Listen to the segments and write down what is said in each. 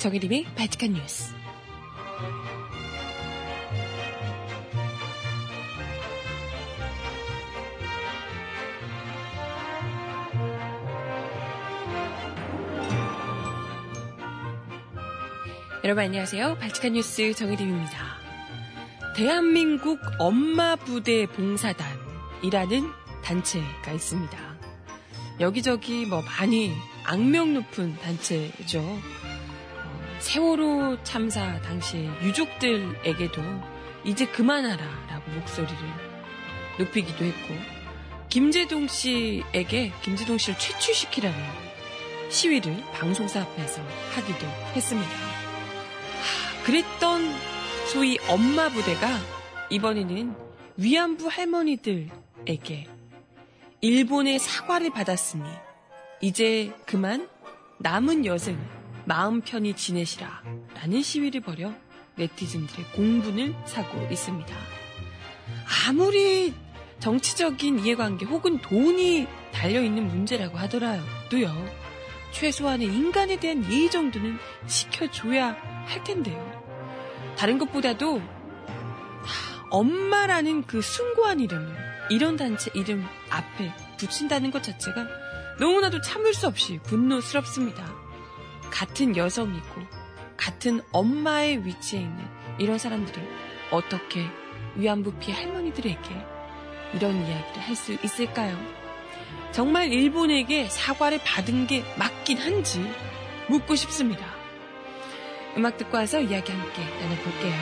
정혜림의 바티칸 뉴스. 여러분 안녕하세요. 발칙한 뉴스 정혜림입니다. 대한민국 엄마 부대 봉사단이라는 단체가 있습니다. 여기저기 뭐 많이 악명 높은 단체죠. 어, 세월호 참사 당시 유족들에게도 이제 그만하라 라고 목소리를 높이기도 했고 김재동 씨에게 김재동 씨를 퇴출시키라는 시위를 방송사 앞에서 하기도 했습니다. 그랬던 소위 엄마 부대가 이번에는 위안부 할머니들에게 일본의 사과를 받았으니 이제 그만 남은 여생 마음 편히 지내시라 라는 시위를 벌여 네티즌들의 공분을 사고 있습니다. 아무리 정치적인 이해관계 혹은 돈이 달려있는 문제라고 하더라도요. 최소한의 인간에 대한 예의 정도는 지켜줘야 할 텐데요. 다른 것보다도 엄마라는 그 숭고한 이름을 이런 단체 이름 앞에 붙인다는 것 자체가 너무나도 참을 수 없이 분노스럽습니다. 같은 여성이고 같은 엄마의 위치에 있는 이런 사람들이 어떻게 위안부 피해 할머니들에게 이런 이야기를 할 수 있을까요? 정말 일본에게 사과를 받은 게 맞긴 한지 묻고 싶습니다. 음악 듣고 와서 이야기 함께 나눠볼게요.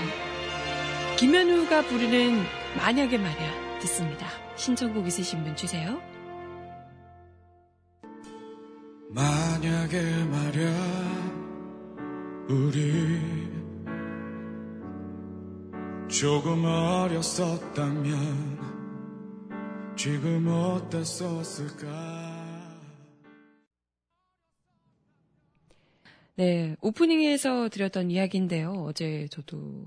김현우가 부르는 만약에 말야 듣습니다. 신청곡 있으신 분 주세요. 만약에 말야 우리 조금 어렸었다면 지금 어땠었을까 네, 오프닝에서 드렸던 이야기인데요. 어제 저도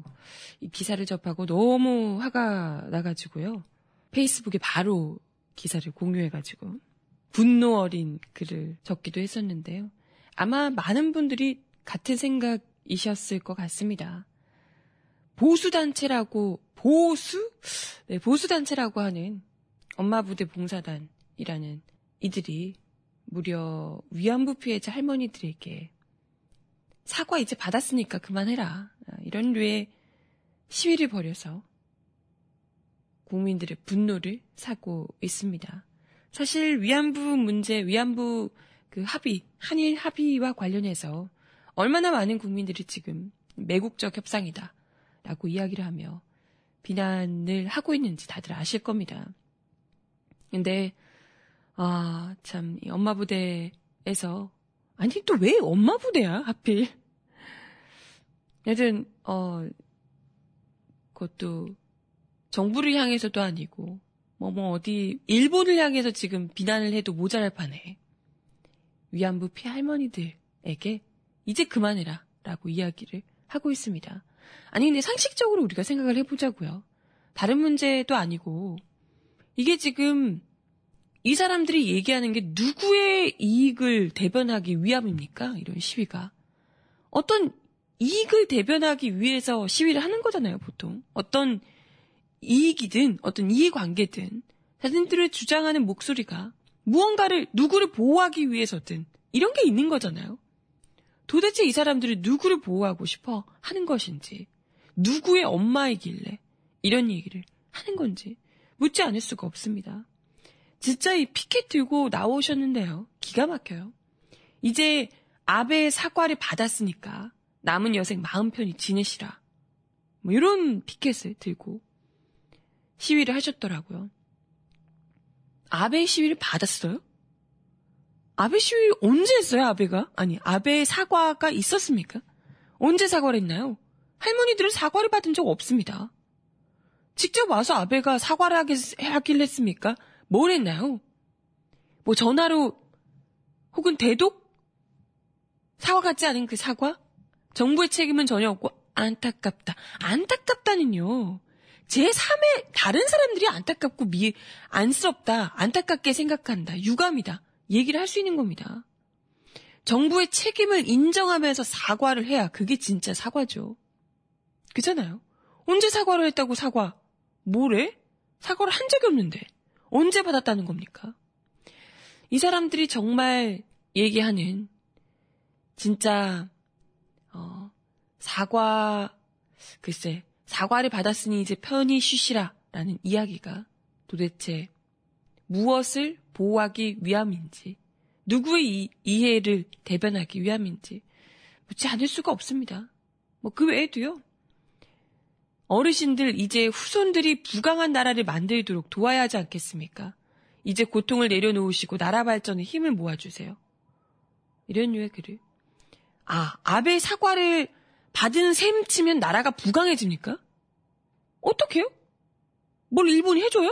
이 기사를 접하고 너무 화가 나가지고요. 페이스북에 바로 기사를 공유해가지고 분노 어린 글을 적기도 했었는데요. 아마 많은 분들이 같은 생각이셨을 것 같습니다. 보수단체라고, 보수? 네, 보수단체라고 하는 엄마부대 봉사단이라는 이들이 무려 위안부 피해자 할머니들에게 사과 이제 받았으니까 그만해라. 이런 류의 시위를 벌여서 국민들의 분노를 사고 있습니다. 사실 위안부 문제, 위안부 그 합의, 한일 합의와 관련해서 얼마나 많은 국민들이 지금 매국적 협상이다. 라고 이야기를 하며 비난을 하고 있는지 다들 아실 겁니다. 근데, 아, 참, 엄마 부대에서, 아니, 또 왜 엄마 부대야, 하필. 여튼, 어, 그것도 정부를 향해서도 아니고, 뭐, 뭐, 어디, 일본을 향해서 지금 비난을 해도 모자랄 판에, 위안부 피해 할머니들에게 이제 그만해라. 라고 이야기를 하고 있습니다. 아니, 근데 상식적으로 우리가 생각을 해보자고요. 다른 문제도 아니고, 이게 지금 이 사람들이 얘기하는 게 누구의 이익을 대변하기 위함입니까? 이런 시위가. 어떤 이익을 대변하기 위해서 시위를 하는 거잖아요, 보통. 어떤 이익이든 어떤 이해관계든 자신들을 주장하는 목소리가 무언가를 누구를 보호하기 위해서든 이런 게 있는 거잖아요. 도대체 이 사람들이 누구를 보호하고 싶어 하는 것인지 누구의 엄마이길래 이런 얘기를 하는 건지 묻지 않을 수가 없습니다. 진짜 이 피켓 들고 나오셨는데요. 기가 막혀요. 이제 아베의 사과를 받았으니까 남은 여생 마음 편히 지내시라. 뭐 이런 피켓을 들고 시위를 하셨더라고요. 아베 시위를 받았어요? 아베 시위 언제 했어요, 아베가? 아니, 아베의 사과가 있었습니까? 언제 사과를 했나요? 할머니들은 사과를 받은 적 없습니다. 직접 와서 아베가 사과를 하길, 하길 했습니까? 뭘 했나요? 뭐 전화로 혹은 대독? 사과 같지 않은 그 사과? 정부의 책임은 전혀 없고 안타깝다. 안타깝다는요. 제 3의 다른 사람들이 안타깝고 미 안쓰럽다. 안타깝게 생각한다. 유감이다. 얘기를 할 수 있는 겁니다. 정부의 책임을 인정하면서 사과를 해야 그게 진짜 사과죠. 그잖아요. 언제 사과를 했다고 사과? 뭐래? 사과를 한 적이 없는데. 언제 받았다는 겁니까? 이 사람들이 정말 얘기하는 진짜 어, 사과 글쎄 사과를 받았으니 이제 편히 쉬시라 라는 이야기가 도대체 무엇을 보호하기 위함인지 누구의 이, 이해를 대변하기 위함인지 묻지 않을 수가 없습니다. 뭐 그 외에도요. 어르신들 이제 후손들이 부강한 나라를 만들도록 도와야 하지 않겠습니까? 이제 고통을 내려놓으시고 나라 발전에 힘을 모아주세요. 이런 류의 글을. 아, 아베 사과를 받은 셈 치면 나라가 부강해집니까? 어떻게요? 뭘 일본이 해줘요?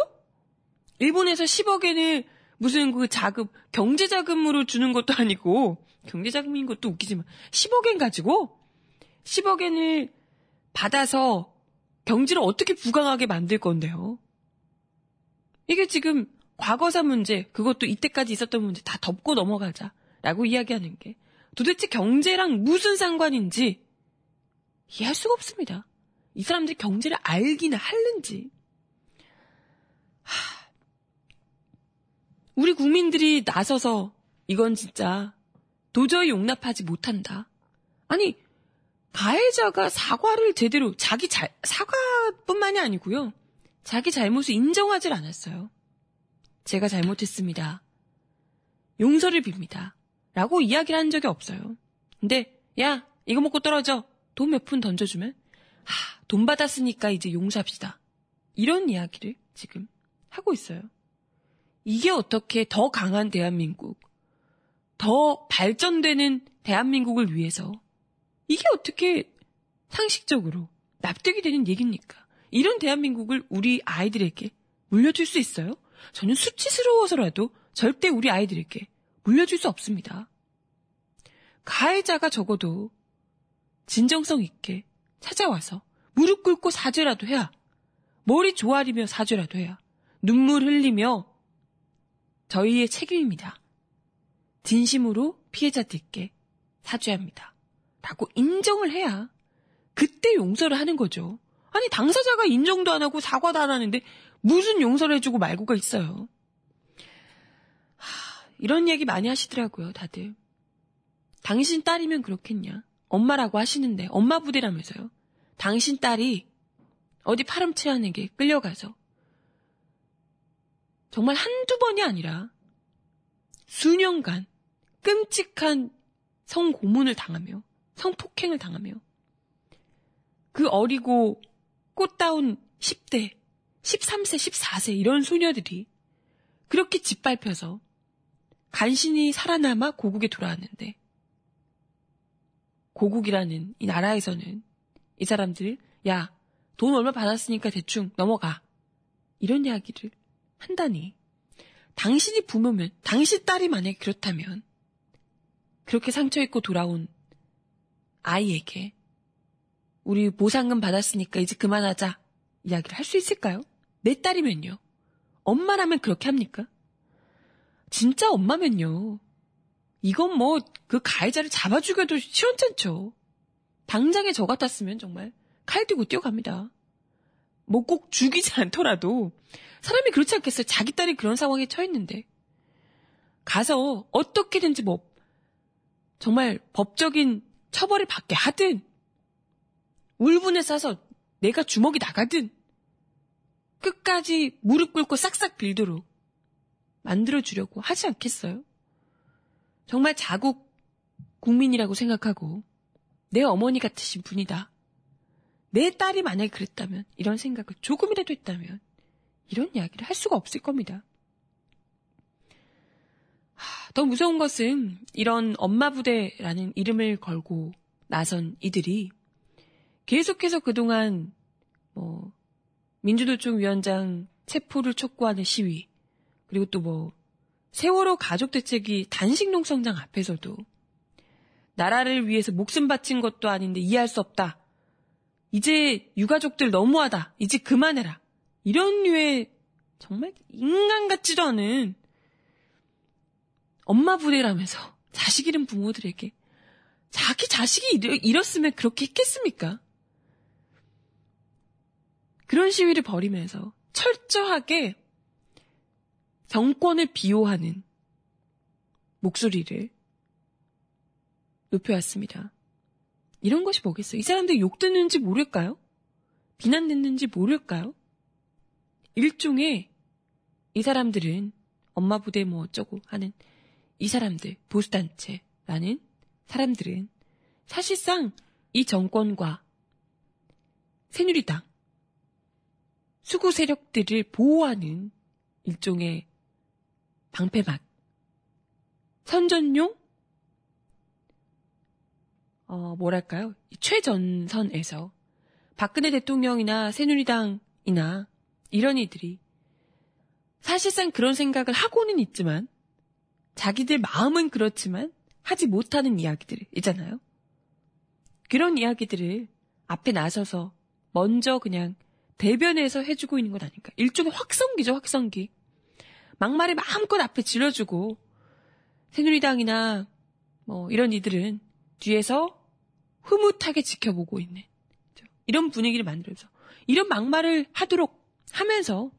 일본에서 10억엔을 무슨 그 자금, 경제자금으로 주는 것도 아니고, 경제자금인 것도 웃기지만, 10억엔 가지고, 10억엔을 받아서 경제를 어떻게 부강하게 만들 건데요? 이게 지금 과거사 문제, 그것도 이때까지 있었던 문제 다 덮고 넘어가자라고 이야기하는 게 도대체 경제랑 무슨 상관인지 이해할 수가 없습니다. 이 사람들이 경제를 알기나 하는지. 하, 우리 국민들이 나서서 이건 진짜 도저히 용납하지 못한다. 아니, 가해자가 사과를 제대로 자기 잘, 사과뿐만이 아니고요. 자기 잘못을 인정하질 않았어요. 제가 잘못했습니다. 용서를 빕니다. 라고 이야기를 한 적이 없어요. 근데, 야, 이거 먹고 떨어져. 돈 몇 푼 던져주면, 하, 돈 받았으니까 이제 용서합시다. 이런 이야기를 지금 하고 있어요. 이게 어떻게 더 강한 대한민국, 더 발전되는 대한민국을 위해서 이게 어떻게 상식적으로 납득이 되는 얘기입니까? 이런 대한민국을 우리 아이들에게 물려줄 수 있어요? 저는 수치스러워서라도 절대 우리 아이들에게 물려줄 수 없습니다. 가해자가 적어도 진정성 있게 찾아와서 무릎 꿇고 사죄라도 해야 머리 조아리며 사죄라도 해야 눈물 흘리며 저희의 책임입니다. 진심으로 피해자들께 사죄합니다. 라고 인정을 해야 그때 용서를 하는 거죠. 아니 당사자가 인정도 안 하고 사과도 안 하는데 무슨 용서를 해주고 말고가 있어요. 하, 이런 얘기 많이 하시더라고요, 다들. 당신 딸이면 그렇겠냐? 엄마라고 하시는데, 엄마 부대라면서요. 당신 딸이 어디 파렴치한에게 끌려가서 정말 한두 번이 아니라 수년간 끔찍한 성고문을 당하며 성폭행을 당하며 그 어리고 꽃다운 10대 13세, 14세 이런 소녀들이 그렇게 짓밟혀서 간신히 살아남아 고국에 돌아왔는데 고국이라는 이 나라에서는 이 사람들 야, 돈 얼마 받았으니까 대충 넘어가. 이런 이야기를 한다니. 당신이 부모면, 당신 딸이 만약에 그렇다면 그렇게 상처 입고 돌아온 아이에게 우리 보상금 받았으니까 이제 그만하자 이야기를 할 수 있을까요? 내 딸이면요. 엄마라면 그렇게 합니까? 진짜 엄마면요. 이건 뭐, 그 가해자를 잡아 죽여도 시원찮죠. 당장에 저 같았으면 정말 칼 들고 뛰어갑니다. 뭐 꼭 죽이지 않더라도 사람이 그렇지 않겠어요. 자기 딸이 그런 상황에 처했는데. 가서 어떻게든지 뭐, 정말 법적인 처벌을 받게 하든, 울분에 싸서 내가 주먹이 나가든, 끝까지 무릎 꿇고 싹싹 빌도록 만들어주려고 하지 않겠어요? 정말 자국 국민이라고 생각하고 내 어머니 같으신 분이다. 내 딸이 만약에 그랬다면, 이런 생각을 조금이라도 했다면, 이런 이야기를 할 수가 없을 겁니다. 하, 더 무서운 것은 이런 엄마 부대라는 이름을 걸고 나선 이들이 계속해서 그동안 뭐 민주노총 위원장 체포를 촉구하는 시위, 그리고 또 뭐, 세월호 가족 대책이 단식 농성장 앞에서도 나라를 위해서 목숨 바친 것도 아닌데 이해할 수 없다. 이제 유가족들 너무하다. 이제 그만해라. 이런 류의 정말 인간 같지도 않은 엄마 부대라면서 자식 잃은 부모들에게 자기 자식이 잃었으면 그렇게 했겠습니까? 그런 시위를 벌이면서 철저하게 정권을 비호하는 목소리를 높여왔습니다. 이런 것이 뭐겠어요? 이 사람들이 욕 듣는지 모를까요? 비난 듣는지 모를까요? 일종의 이 사람들은 엄마 부대 뭐 어쩌고 하는 이 사람들, 보수단체라는 사람들은 사실상 이 정권과 새누리당, 수구 세력들을 보호하는 일종의 방패막, 선전용, 어, 뭐랄까요? 최전선에서 박근혜 대통령이나 새누리당이나 이런 이들이 사실상 그런 생각을 하고는 있지만 자기들 마음은 그렇지만 하지 못하는 이야기들이잖아요. 그런 이야기들을 앞에 나서서 먼저 그냥 대변해서 해주고 있는 것 아닐까. 일종의 확성기죠, 확성기. 막말을 마음껏 앞에 질러주고 새누리당이나 뭐 이런 이들은 뒤에서 흐뭇하게 지켜보고 있는 이런 분위기를 만들어서 이런 막말을 하도록 하면서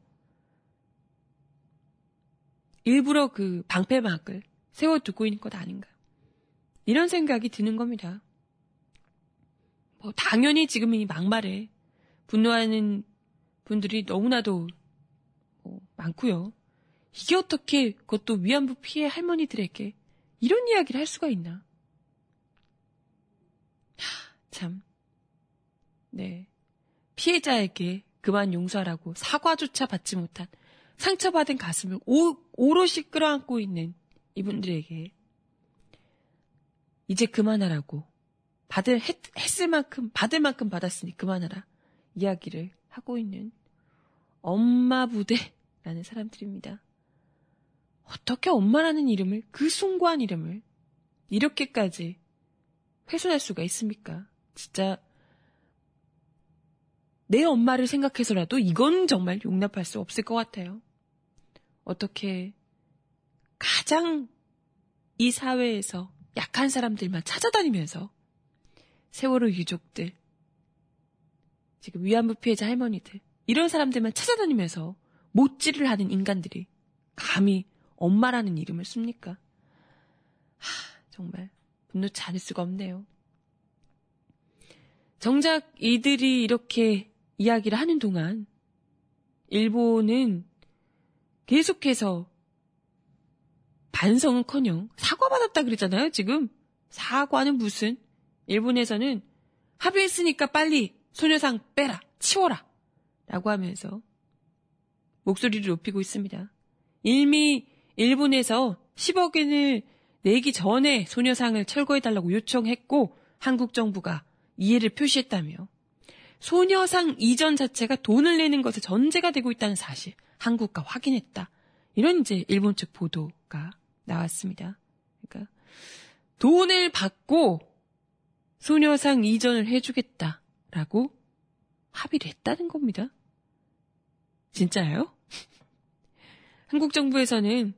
일부러 그 방패막을 세워두고 있는 것 아닌가. 이런 생각이 드는 겁니다. 뭐 당연히 지금 이 막말에 분노하는 분들이 너무나도 뭐 많고요. 이게 어떻게 그것도 위안부 피해 할머니들에게 이런 이야기를 할 수가 있나? 하, 참. 네. 피해자에게 그만 용서하라고 사과조차 받지 못한 상처받은 가슴을 오, 오롯이 끌어안고 있는 이분들에게 이제 그만하라고 받을 했, 했을 만큼 받을 만큼 받았으니 그만하라 이야기를 하고 있는 엄마 부대라는 사람들입니다. 어떻게 엄마라는 이름을 그 숭고한 이름을 이렇게까지 훼손할 수가 있습니까? 진짜 내 엄마를 생각해서라도 이건 정말 용납할 수 없을 것 같아요. 어떻게 가장 이 사회에서 약한 사람들만 찾아다니면서 세월호 유족들, 지금 위안부 피해자 할머니들, 이런 사람들만 찾아다니면서 못질을 하는 인간들이 감히 엄마라는 이름을 씁니까? 하, 정말 분노치 않을 수가 없네요. 정작 이들이 이렇게 이야기를 하는 동안 일본은 계속해서 반성은 커녕 사과받았다 그랬잖아요. 지금 사과는 무슨 일본에서는 합의했으니까 빨리 소녀상 빼라 치워라 라고 하면서 목소리를 높이고 있습니다. 이미 일본에서 10억 엔을 내기 전에 소녀상을 철거해달라고 요청했고 한국 정부가 이해를 표시했다며 소녀상 이전 자체가 돈을 내는 것에 전제가 되고 있다는 사실 한국과 확인했다. 이런 이제 일본 측 보도가 나왔습니다. 그러니까 돈을 받고 소녀상 이전을 해주겠다라고 합의를 했다는 겁니다. 진짜예요? 한국 정부에서는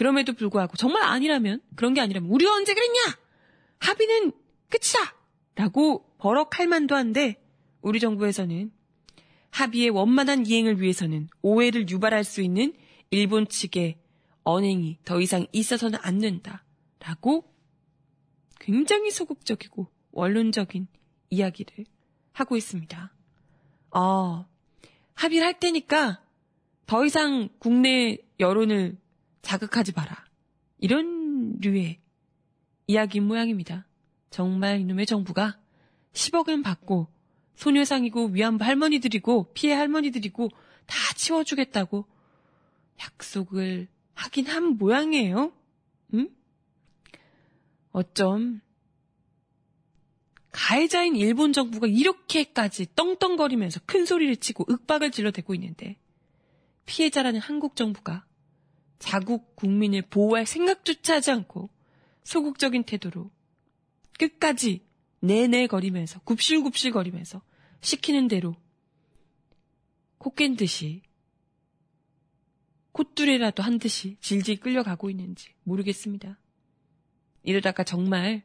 그럼에도 불구하고 정말 아니라면 그런 게 아니라면 우리가 언제 그랬냐? 합의는 끝이다! 라고 버럭할 만도 한데 우리 정부에서는 합의의 원만한 이행을 위해서는 오해를 유발할 수 있는 일본 측의 언행이 더 이상 있어서는 안 된다. 라고 굉장히 소극적이고 원론적인 이야기를 하고 있습니다. 어, 합의를 할 테니까 더 이상 국내 여론을 자극하지 마라. 이런 류의 이야기 모양입니다. 정말 이놈의 정부가 10억은 받고 소녀상이고 위안부 할머니들이고 피해 할머니들이고 다 치워주겠다고 약속을 하긴 한 모양이에요. 응? 어쩜 가해자인 일본 정부가 이렇게까지 떵떵거리면서 큰 소리를 치고 윽박을 질러대고 있는데 피해자라는 한국 정부가 자국 국민을 보호할 생각조차 하지 않고 소극적인 태도로 끝까지 내내거리면서 굽실굽실거리면서 시키는 대로 코깬 듯이 콧두레라도 한 듯이 질질 끌려가고 있는지 모르겠습니다. 이러다가 정말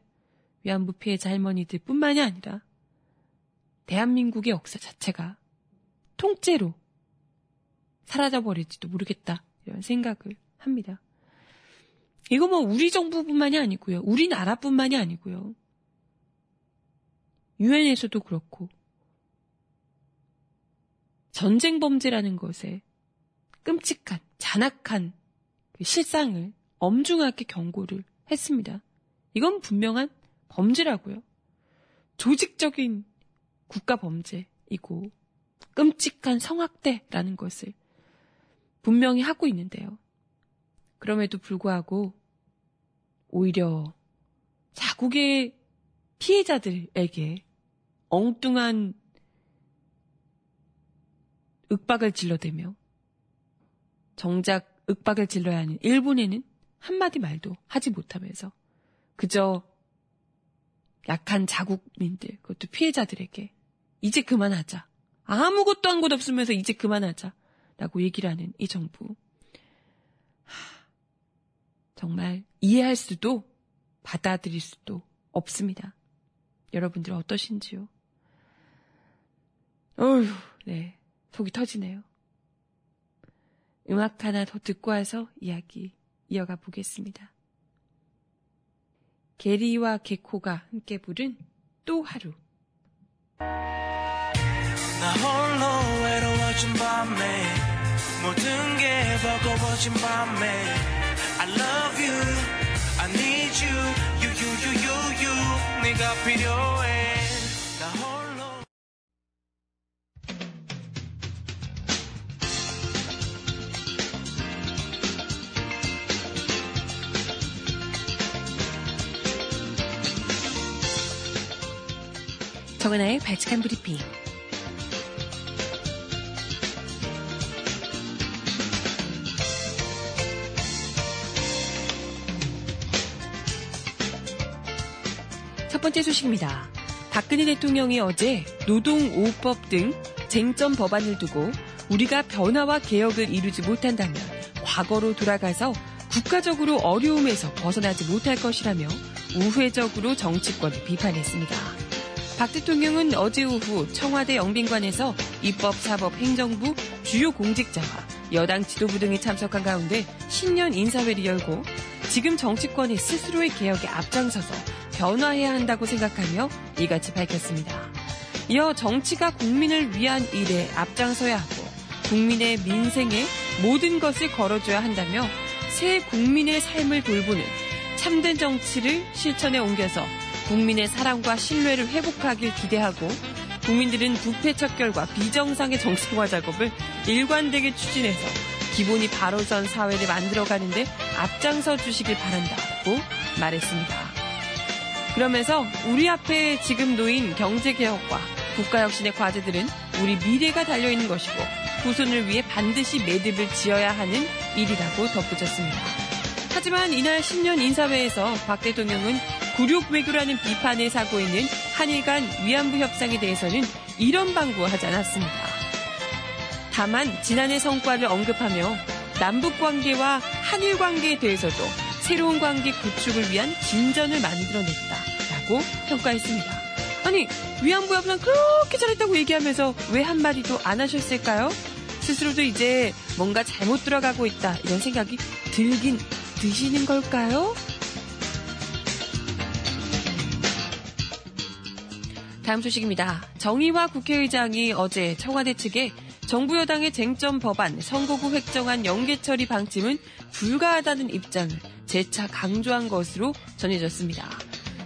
위안부 피해자 할머니들 뿐만이 아니라 대한민국의 역사 자체가 통째로 사라져버릴지도 모르겠다. 이런 생각을 합니다. 이거 뭐 우리 정부뿐만이 아니고요. 우리나라뿐만이 아니고요. 유엔에서도 그렇고 전쟁 범죄라는 것에 끔찍한 잔악한 그 실상을 엄중하게 경고를 했습니다. 이건 분명한 범죄라고요. 조직적인 국가 범죄이고 끔찍한 성학대라는 것을 분명히 하고 있는데요. 그럼에도 불구하고 오히려 자국의 피해자들에게 엉뚱한 윽박을 질러대며 정작 윽박을 질러야 하는 일본에는 한마디 말도 하지 못하면서 그저 약한 자국민들, 그것도 피해자들에게 이제 그만하자. 아무것도 한 것 없으면서 이제 그만하자. 라고 얘기를 하는 이 정부. 정말 이해할 수도 받아들일 수도 없습니다. 여러분들 어떠신지요? 어휴, 네. 속이 터지네요. 음악 하나 더 듣고 와서 이야기 이어가 보겠습니다. 게리와 개코가 함께 부른 또 하루. 나 홀로 외로워진 밤에 모든 게 버거워진 밤에 I love you I need you you you you you you 네가 필요해 나 홀로 정은아의 발칙한 브리핑 번째 소식입니다. 박근혜 대통령이 어제 노동 5법 등 쟁점 법안을 두고 우리가 변화와 개혁을 이루지 못한다면 과거로 돌아가서 국가적으로 어려움에서 벗어나지 못할 것이라며 우회적으로 정치권을 비판했습니다. 박 대통령은 어제 오후 청와대 영빈관에서 입법, 사법, 행정부 주요 공직자와 여당 지도부 등이 참석한 가운데 신년 인사회를 열고 지금 정치권이 스스로의 개혁에 앞장서서 변화해야 한다고 생각하며 이같이 밝혔습니다. 이어 정치가 국민을 위한 일에 앞장서야 하고 국민의 민생에 모든 것을 걸어줘야 한다며 새 국민의 삶을 돌보는 참된 정치를 실천에 옮겨서 국민의 사랑과 신뢰를 회복하길 기대하고 국민들은 부패 척결과 비정상의 정치화 작업을 일관되게 추진해서 기본이 바로 선 사회를 만들어가는데 앞장서 주시길 바란다고 말했습니다. 그러면서 우리 앞에 지금 놓인 경제개혁과 국가혁신의 과제들은 우리 미래가 달려있는 것이고 후손을 위해 반드시 매듭을 지어야 하는 일이라고 덧붙였습니다. 하지만 이날 신년 인사회에서 박 대통령은 굴욕 외교라는 비판에 사고 있는 한일 간 위안부 협상에 대해서는 이런 방구하지 않았습니다. 다만 지난해 성과를 언급하며 남북 관계와 한일 관계에 대해서도 새로운 관계 구축을 위한 진전을 만들어냈다 라고 평가했습니다. 아니 위안부 협상 그렇게 잘했다고 얘기하면서 왜 한마디도 안 하셨을까요? 스스로도 이제 뭔가 잘못 들어가고 있다 이런 생각이 들긴 드시는 걸까요? 다음 소식입니다. 정의화 국회의장이 어제 청와대 측에 정부 여당의 쟁점 법안 선거구 획정안 연계 처리 방침은 불가하다는 입장을 재차 강조한 것으로 전해졌습니다.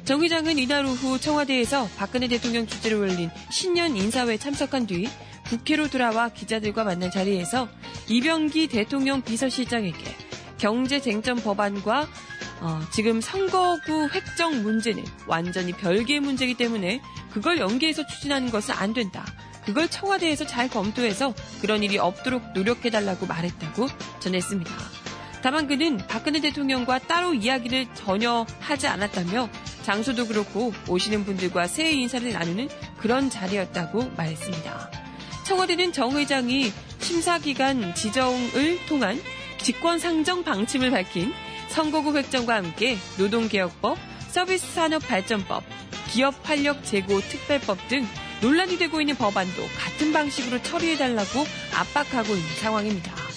정 의장은 이날 오후 청와대에서 박근혜 대통령 주재로 열린 신년 인사회에 참석한 뒤 국회로 돌아와 기자들과 만난 자리에서 이병기 대통령 비서실장에게 경제 쟁점 법안과 어, 지금 선거구 획정 문제는 완전히 별개의 문제이기 때문에 그걸 연계해서 추진하는 것은 안 된다. 그걸 청와대에서 잘 검토해서 그런 일이 없도록 노력해달라고 말했다고 전했습니다. 다만 그는 박근혜 대통령과 따로 이야기를 전혀 하지 않았다며 장소도 그렇고 오시는 분들과 새해 인사를 나누는 그런 자리였다고 말했습니다. 청와대는 정 의장이 심사기관 지정을 통한 직권상정 방침을 밝힌 선거구 획정과 함께 노동개혁법, 서비스산업발전법, 기업 활력 제고 특별법 등 논란이 되고 있는 법안도 같은 방식으로 처리해달라고 압박하고 있는 상황입니다.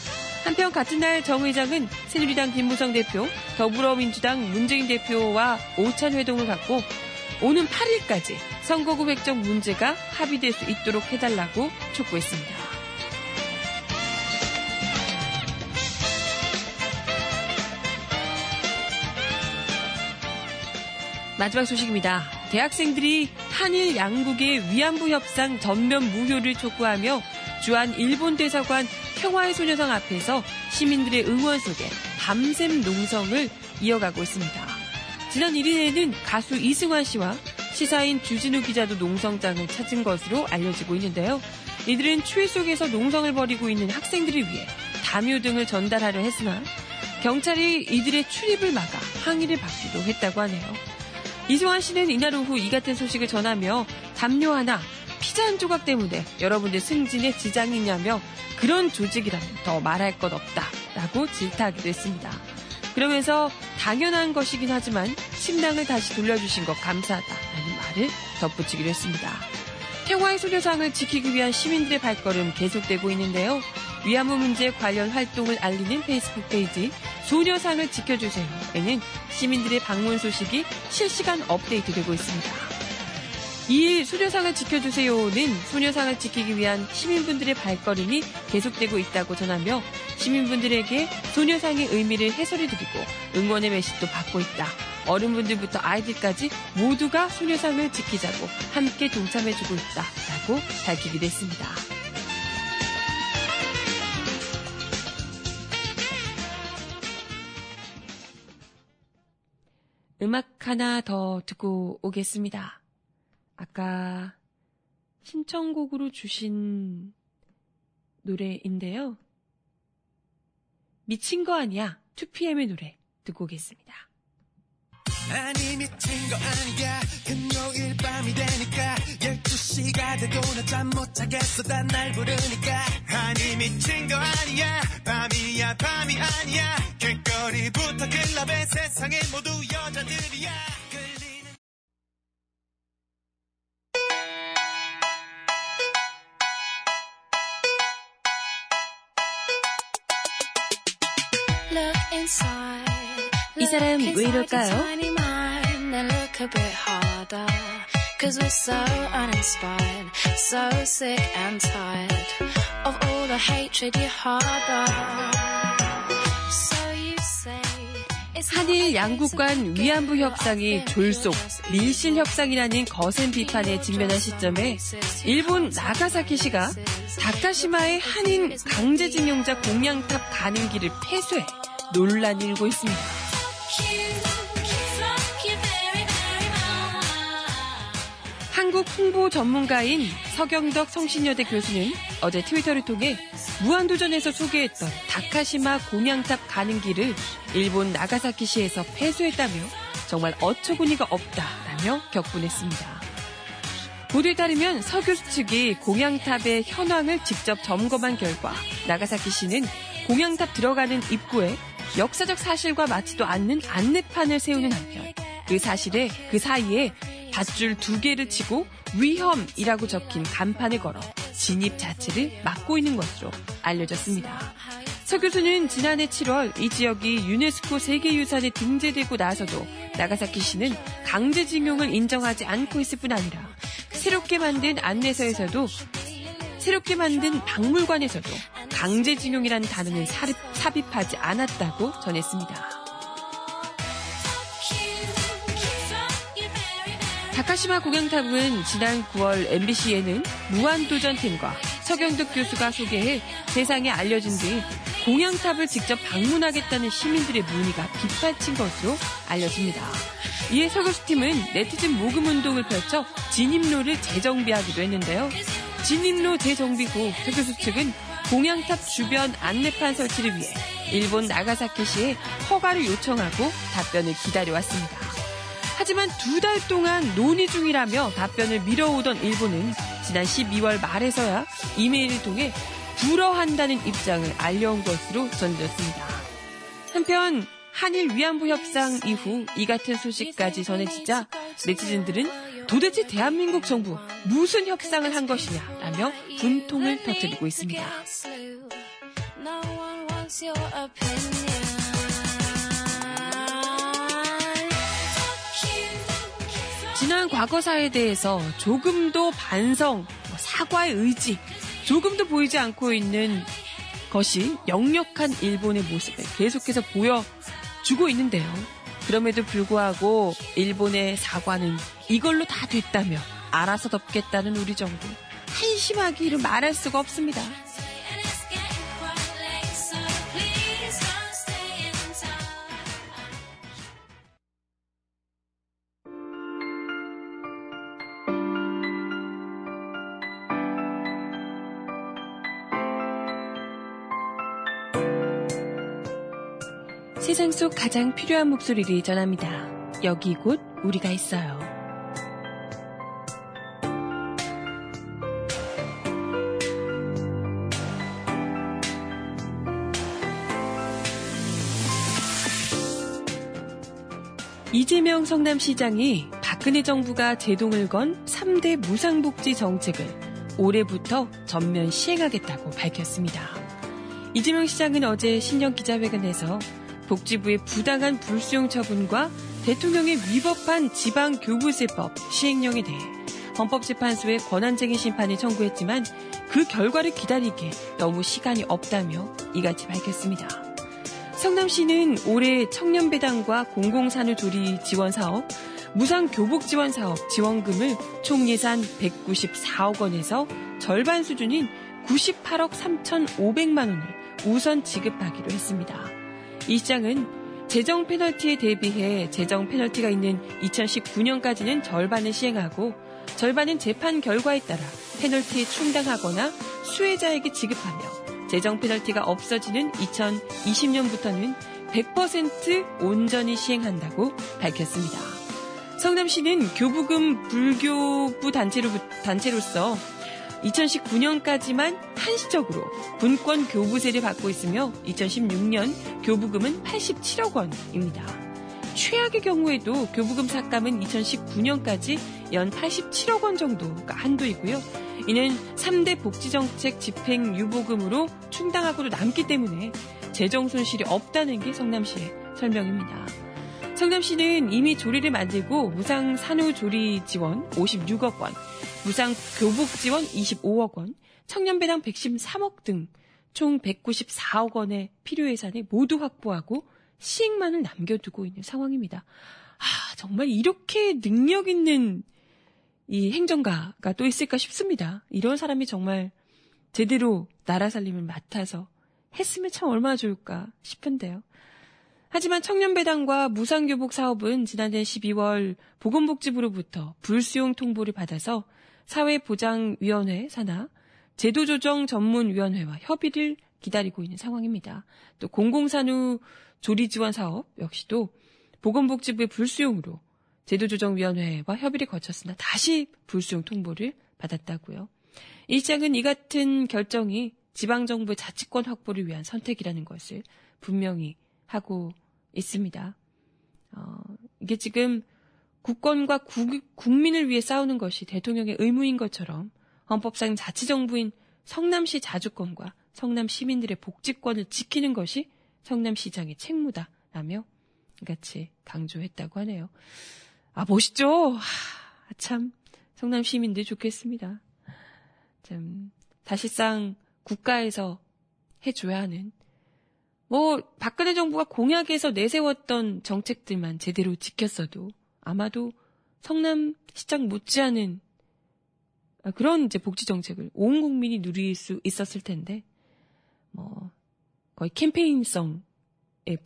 한편 같은 날 정 의장은 새누리당 김무성 대표, 더불어민주당 문재인 대표와 오찬 회동을 갖고 오는 8일까지 선거구 획정 문제가 합의될 수 있도록 해달라고 촉구했습니다. 마지막 소식입니다. 대학생들이 한일 양국의 위안부 협상 전면 무효를 촉구하며 주한 일본 대사관 평화의 소녀상 앞에서 시민들의 응원 속에 밤샘 농성을 이어가고 있습니다. 지난 1일에는 가수 이승환 씨와 시사인 주진우 기자도 농성장을 찾은 것으로 알려지고 있는데요. 이들은 추위 속에서 농성을 벌이고 있는 학생들을 위해 담요 등을 전달하려 했으나 경찰이 이들의 출입을 막아 항의를 받기도 했다고 하네요. 이승환 씨는 이날 오후 이 같은 소식을 전하며 담요 하나, 피자 한 조각 때문에 여러분들 승진에 지장이 있냐며 그런 조직이라면 더 말할 것 없다라고 질타하기도 했습니다. 그러면서 당연한 것이긴 하지만 신당을 다시 돌려주신 것 감사하다라는 말을 덧붙이기도 했습니다. 태화의 소녀상을 지키기 위한 시민들의 발걸음 계속되고 있는데요. 위안부 문제 관련 활동을 알리는 페이스북 페이지 소녀상을 지켜주세요에는 시민들의 방문 소식이 실시간 업데이트되고 있습니다. 이일 소녀상을 지켜주세요는 소녀상을 지키기 위한 시민분들의 발걸음이 계속되고 있다고 전하며 시민분들에게 소녀상의 의미를 해설해 드리고 응원의 메시지도 받고 있다. 어른분들부터 아이들까지 모두가 소녀상을 지키자고 함께 동참해주고 있다 라고 밝히기도 했습니다. 음악 하나 더 듣고 오겠습니다. 아까 신청곡으로 주신 노래인데요. 미친 거 아니야. 2PM의 노래 듣고 오겠습니다. 아니 미친 거 아니야 금요일 밤이 되니까 12시가 돼도 나잠못 자겠어 난날 부르니까 아니 미친 거 아니야 밤이야 밤이 아니야 길거리부터 클럽에 세상에 모두 여자들이야 이 사람 왜 이럴까요? look a bit harder. Cause we're so uninspired, so sick and tired of all the hatred you harbor. So you say. 한일 양국 간 위안부 협상이 졸속, 밀실 협상이라는 거센 비판에 직면한 시점에 일본 나가사키시가 다카시마의 한인 강제징용자 공양탑 가는 길을 폐쇄해 논란이 일고 있습니다. 한국 홍보 전문가인 서경덕 성신여대 교수는 어제 트위터를 통해 무한도전에서 소개했던 다카시마 공양탑 가는 길을 일본 나가사키시에서 폐쇄했다며 정말 어처구니가 없다라며 격분했습니다. 보도에 따르면 서 교수 측이 공양탑의 현황을 직접 점검한 결과 나가사키시는 공양탑 들어가는 입구에 역사적 사실과 맞지도 않는 안내판을 세우는 한편 그 사실에 그 사이에 밧줄 두 개를 치고 위험이라고 적힌 간판을 걸어 진입 자체를 막고 있는 것으로 알려졌습니다. 서 교수는 지난해 7월 이 지역이 유네스코 세계유산에 등재되고 나서도 나가사키 시는 강제징용을 인정하지 않고 있을 뿐 아니라 새롭게 만든 안내서에서도 새롭게 만든 박물관에서도 강제징용이라는 단어는 삽입하지 않았다고 전했습니다. 다카시마 공양탑은 지난 9월 MBC에는 무한도전팀과 서경덕 교수가 소개해 세상에 알려진 뒤 공양탑을 직접 방문하겠다는 시민들의 문의가 빗발친 것으로 알려집니다. 이에 서 교수팀은 네티즌 모금 운동을 펼쳐 진입로를 재정비하기도 했는데요. 진입로 재정비 후 서 교수 측은 공양탑 주변 안내판 설치를 위해 일본 나가사키시에 허가를 요청하고 답변을 기다려왔습니다. 하지만 두 달 동안 논의 중이라며 답변을 미뤄오던 일본은 지난 12월 말에서야 이메일을 통해 불허한다는 입장을 알려온 것으로 전해졌습니다. 한편 한일 위안부 협상 이후 이 같은 소식까지 전해지자 네티즌들은 도대체 대한민국 정부 무슨 협상을 한 것이냐 라며 분통을 터뜨리고 있습니다. 지난 과거사에 대해서 조금도 반성, 뭐 사과의 의지, 조금도 보이지 않고 있는 것이 역력한 일본의 모습을 계속해서 보여주고 있는데요. 그럼에도 불구하고 일본의 사과는 이걸로 다 됐다며 알아서 덮겠다는 우리 정부 한심하기를 말할 수가 없습니다. 세상 속 가장 필요한 목소리를 전합니다. 여기 곧 우리가 있어요. 이재명 성남시장이 박근혜 정부가 제동을 건 3대 무상복지 정책을 올해부터 전면 시행하겠다고 밝혔습니다. 이재명 시장은 어제 신년 기자회견에서 복지부의 부당한 불수용 처분과 대통령의 위법한 지방교부세법 시행령에 대해 헌법재판소에 권한쟁의 심판을 청구했지만 그 결과를 기다리기에 너무 시간이 없다며 이같이 밝혔습니다. 성남시는 올해 청년배당과 공공산후 조리 지원 사업, 무상 교복 지원 사업 지원금을 총 예산 194억 원에서 절반 수준인 98억 3,500만 원을 우선 지급하기로 했습니다. 이 시장은 재정 페널티에 대비해 재정 페널티가 있는 2019년까지는 절반을 시행하고 절반은 재판 결과에 따라 페널티에 충당하거나 수혜자에게 지급하며 재정 페널티가 없어지는 2020년부터는 100% 온전히 시행한다고 밝혔습니다. 성남시는 교부금 불교부 단체로, 단체로서 2019년까지만 한시적으로 분권 교부세를 받고 있으며 2016년 교부금은 87억 원입니다. 최악의 경우에도 교부금 삭감은 2019년까지 연 87억 원 정도가 한도이고요. 이는 3대 복지정책 집행 유보금으로 충당하고도 남기 때문에 재정 손실이 없다는 게 성남시의 설명입니다. 성남시는 이미 조리를 만들고 무상 산후조리 지원 56억 원, 무상 교복 지원 25억 원, 청년 배당 113억 등 총 194억 원의 필요 예산을 모두 확보하고 시행만을 남겨두고 있는 상황입니다. 아, 정말 이렇게 능력 있는 이 행정가가 또 있을까 싶습니다. 이런 사람이 정말 제대로 나라 살림을 맡아서 했으면 참 얼마나 좋을까 싶은데요. 하지만 청년배당과 무상교복 사업은 지난해 12월 보건복지부로부터 불수용 통보를 받아서 사회보장위원회 산하 제도조정 전문위원회와 협의를 기다리고 있는 상황입니다. 또 공공산후 조리지원 사업 역시도 보건복지부의 불수용으로 제도조정위원회와 협의를 거쳤으나 다시 불수용 통보를 받았다고요. 일장은 이 같은 결정이 지방정부의 자치권 확보를 위한 선택이라는 것을 분명히 하고 있습니다. 어, 이게 지금 국권과 국, 국민을 위해 싸우는 것이 대통령의 의무인 것처럼 헌법상 자치정부인 성남시 자주권과 성남 시민들의 복지권을 지키는 것이 성남시장의 책무다 라며 같이 강조했다고 하네요. 아 멋있죠? 하, 참 성남 시민들 좋겠습니다. 참 사실상 국가에서 해줘야 하는 뭐 박근혜 정부가 공약에서 내세웠던 정책들만 제대로 지켰어도 아마도 성남 시장 못지않은 그런 이제 복지 정책을 온 국민이 누릴 수 있었을 텐데 뭐 거의 캠페인성에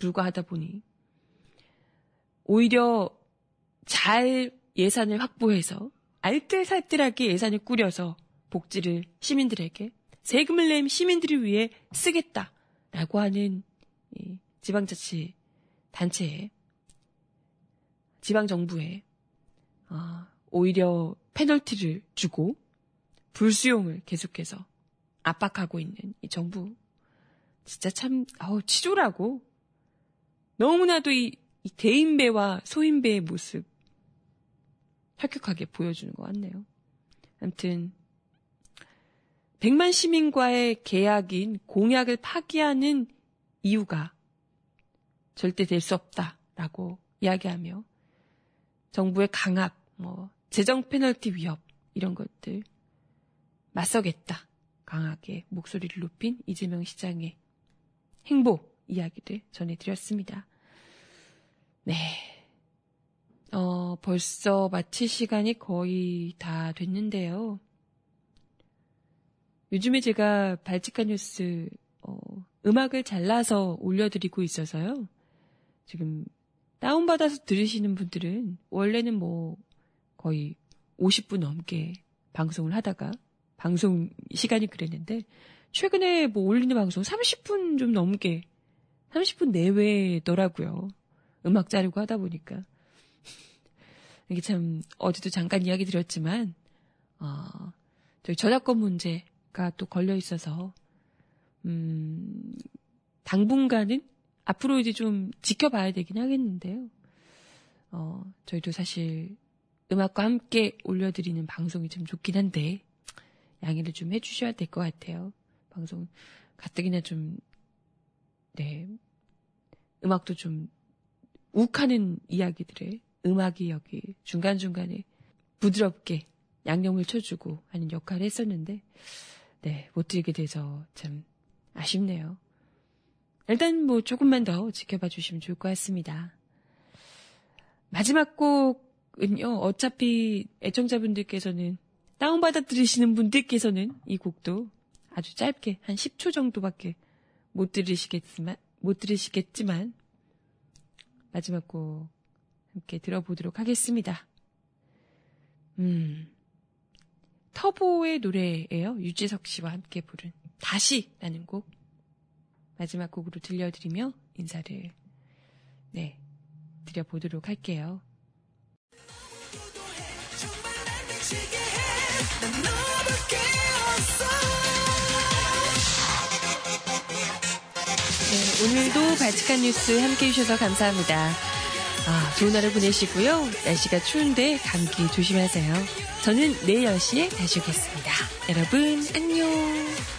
불과하다 보니 오히려 잘 예산을 확보해서 알뜰살뜰하게 예산을 꾸려서 복지를 시민들에게 세금을 낸 시민들을 위해 쓰겠다라고 하는 지방자치 단체에 지방정부에 아, 오히려 페널티를 주고 불수용을 계속해서 압박하고 있는 이 정부 진짜 참 아우 치졸하고 너무나도 이, 이 대인배와 소인배의 모습 혁혁하게 보여주는 것 같네요. 아무튼 백만 시민과의 계약인 공약을 파기하는 이유가 절대 될 수 없다라고 이야기하며 정부의 강압, 뭐 재정 페널티 위협 이런 것들 맞서겠다. 강하게 목소리를 높인 이재명 시장의 행보 이야기들 전해드렸습니다. 네. 어, 벌써 마칠 시간이 거의 다 됐는데요. 요즘에 제가 발칙한 뉴스, 어, 음악을 잘라서 올려드리고 있어서요. 지금 다운받아서 들으시는 분들은 원래는 뭐 거의 50분 넘게 방송을 하다가 방송 시간이 그랬는데 최근에 뭐 올리는 방송 30분 좀 넘게 30분 내외더라고요. 음악 자르고 하다 보니까 이게 참 어제도 잠깐 이야기 드렸지만 어, 저희 저작권 문제가 또 걸려 있어서 음, 당분간은 앞으로 이제 좀 지켜봐야 되긴 하겠는데요. 어, 저희도 사실 음악과 함께 올려드리는 방송이 좀 좋긴 한데 양해를 좀 해주셔야 될 것 같아요. 방송 가뜩이나 좀 네, 음악도 좀 욱하는 이야기들을 음악이 여기 중간중간에 부드럽게 양념을 쳐주고 하는 역할을 했었는데, 네, 못 들게 돼서 참 아쉽네요. 일단 뭐 조금만 더 지켜봐 주시면 좋을 것 같습니다. 마지막 곡은요, 어차피 애청자분들께서는 다운받아 들으시는 분들께서는 이 곡도 아주 짧게 한 10초 정도밖에 못 들으시겠지만, 못 들으시겠지만, 마지막 곡 함께 들어보도록 하겠습니다. 음, 터보의 노래예요. 유재석 씨와 함께 부른 다시라는 곡 마지막 곡으로 들려드리며 인사를 네 드려보도록 할게요. 네, 오늘도 발칙한 뉴스 함께 해주셔서 감사합니다. 아, 좋은 하루 보내시고요. 날씨가 추운데 감기 조심하세요. 저는 내일 10시에 다시 오겠습니다. 여러분, 안녕.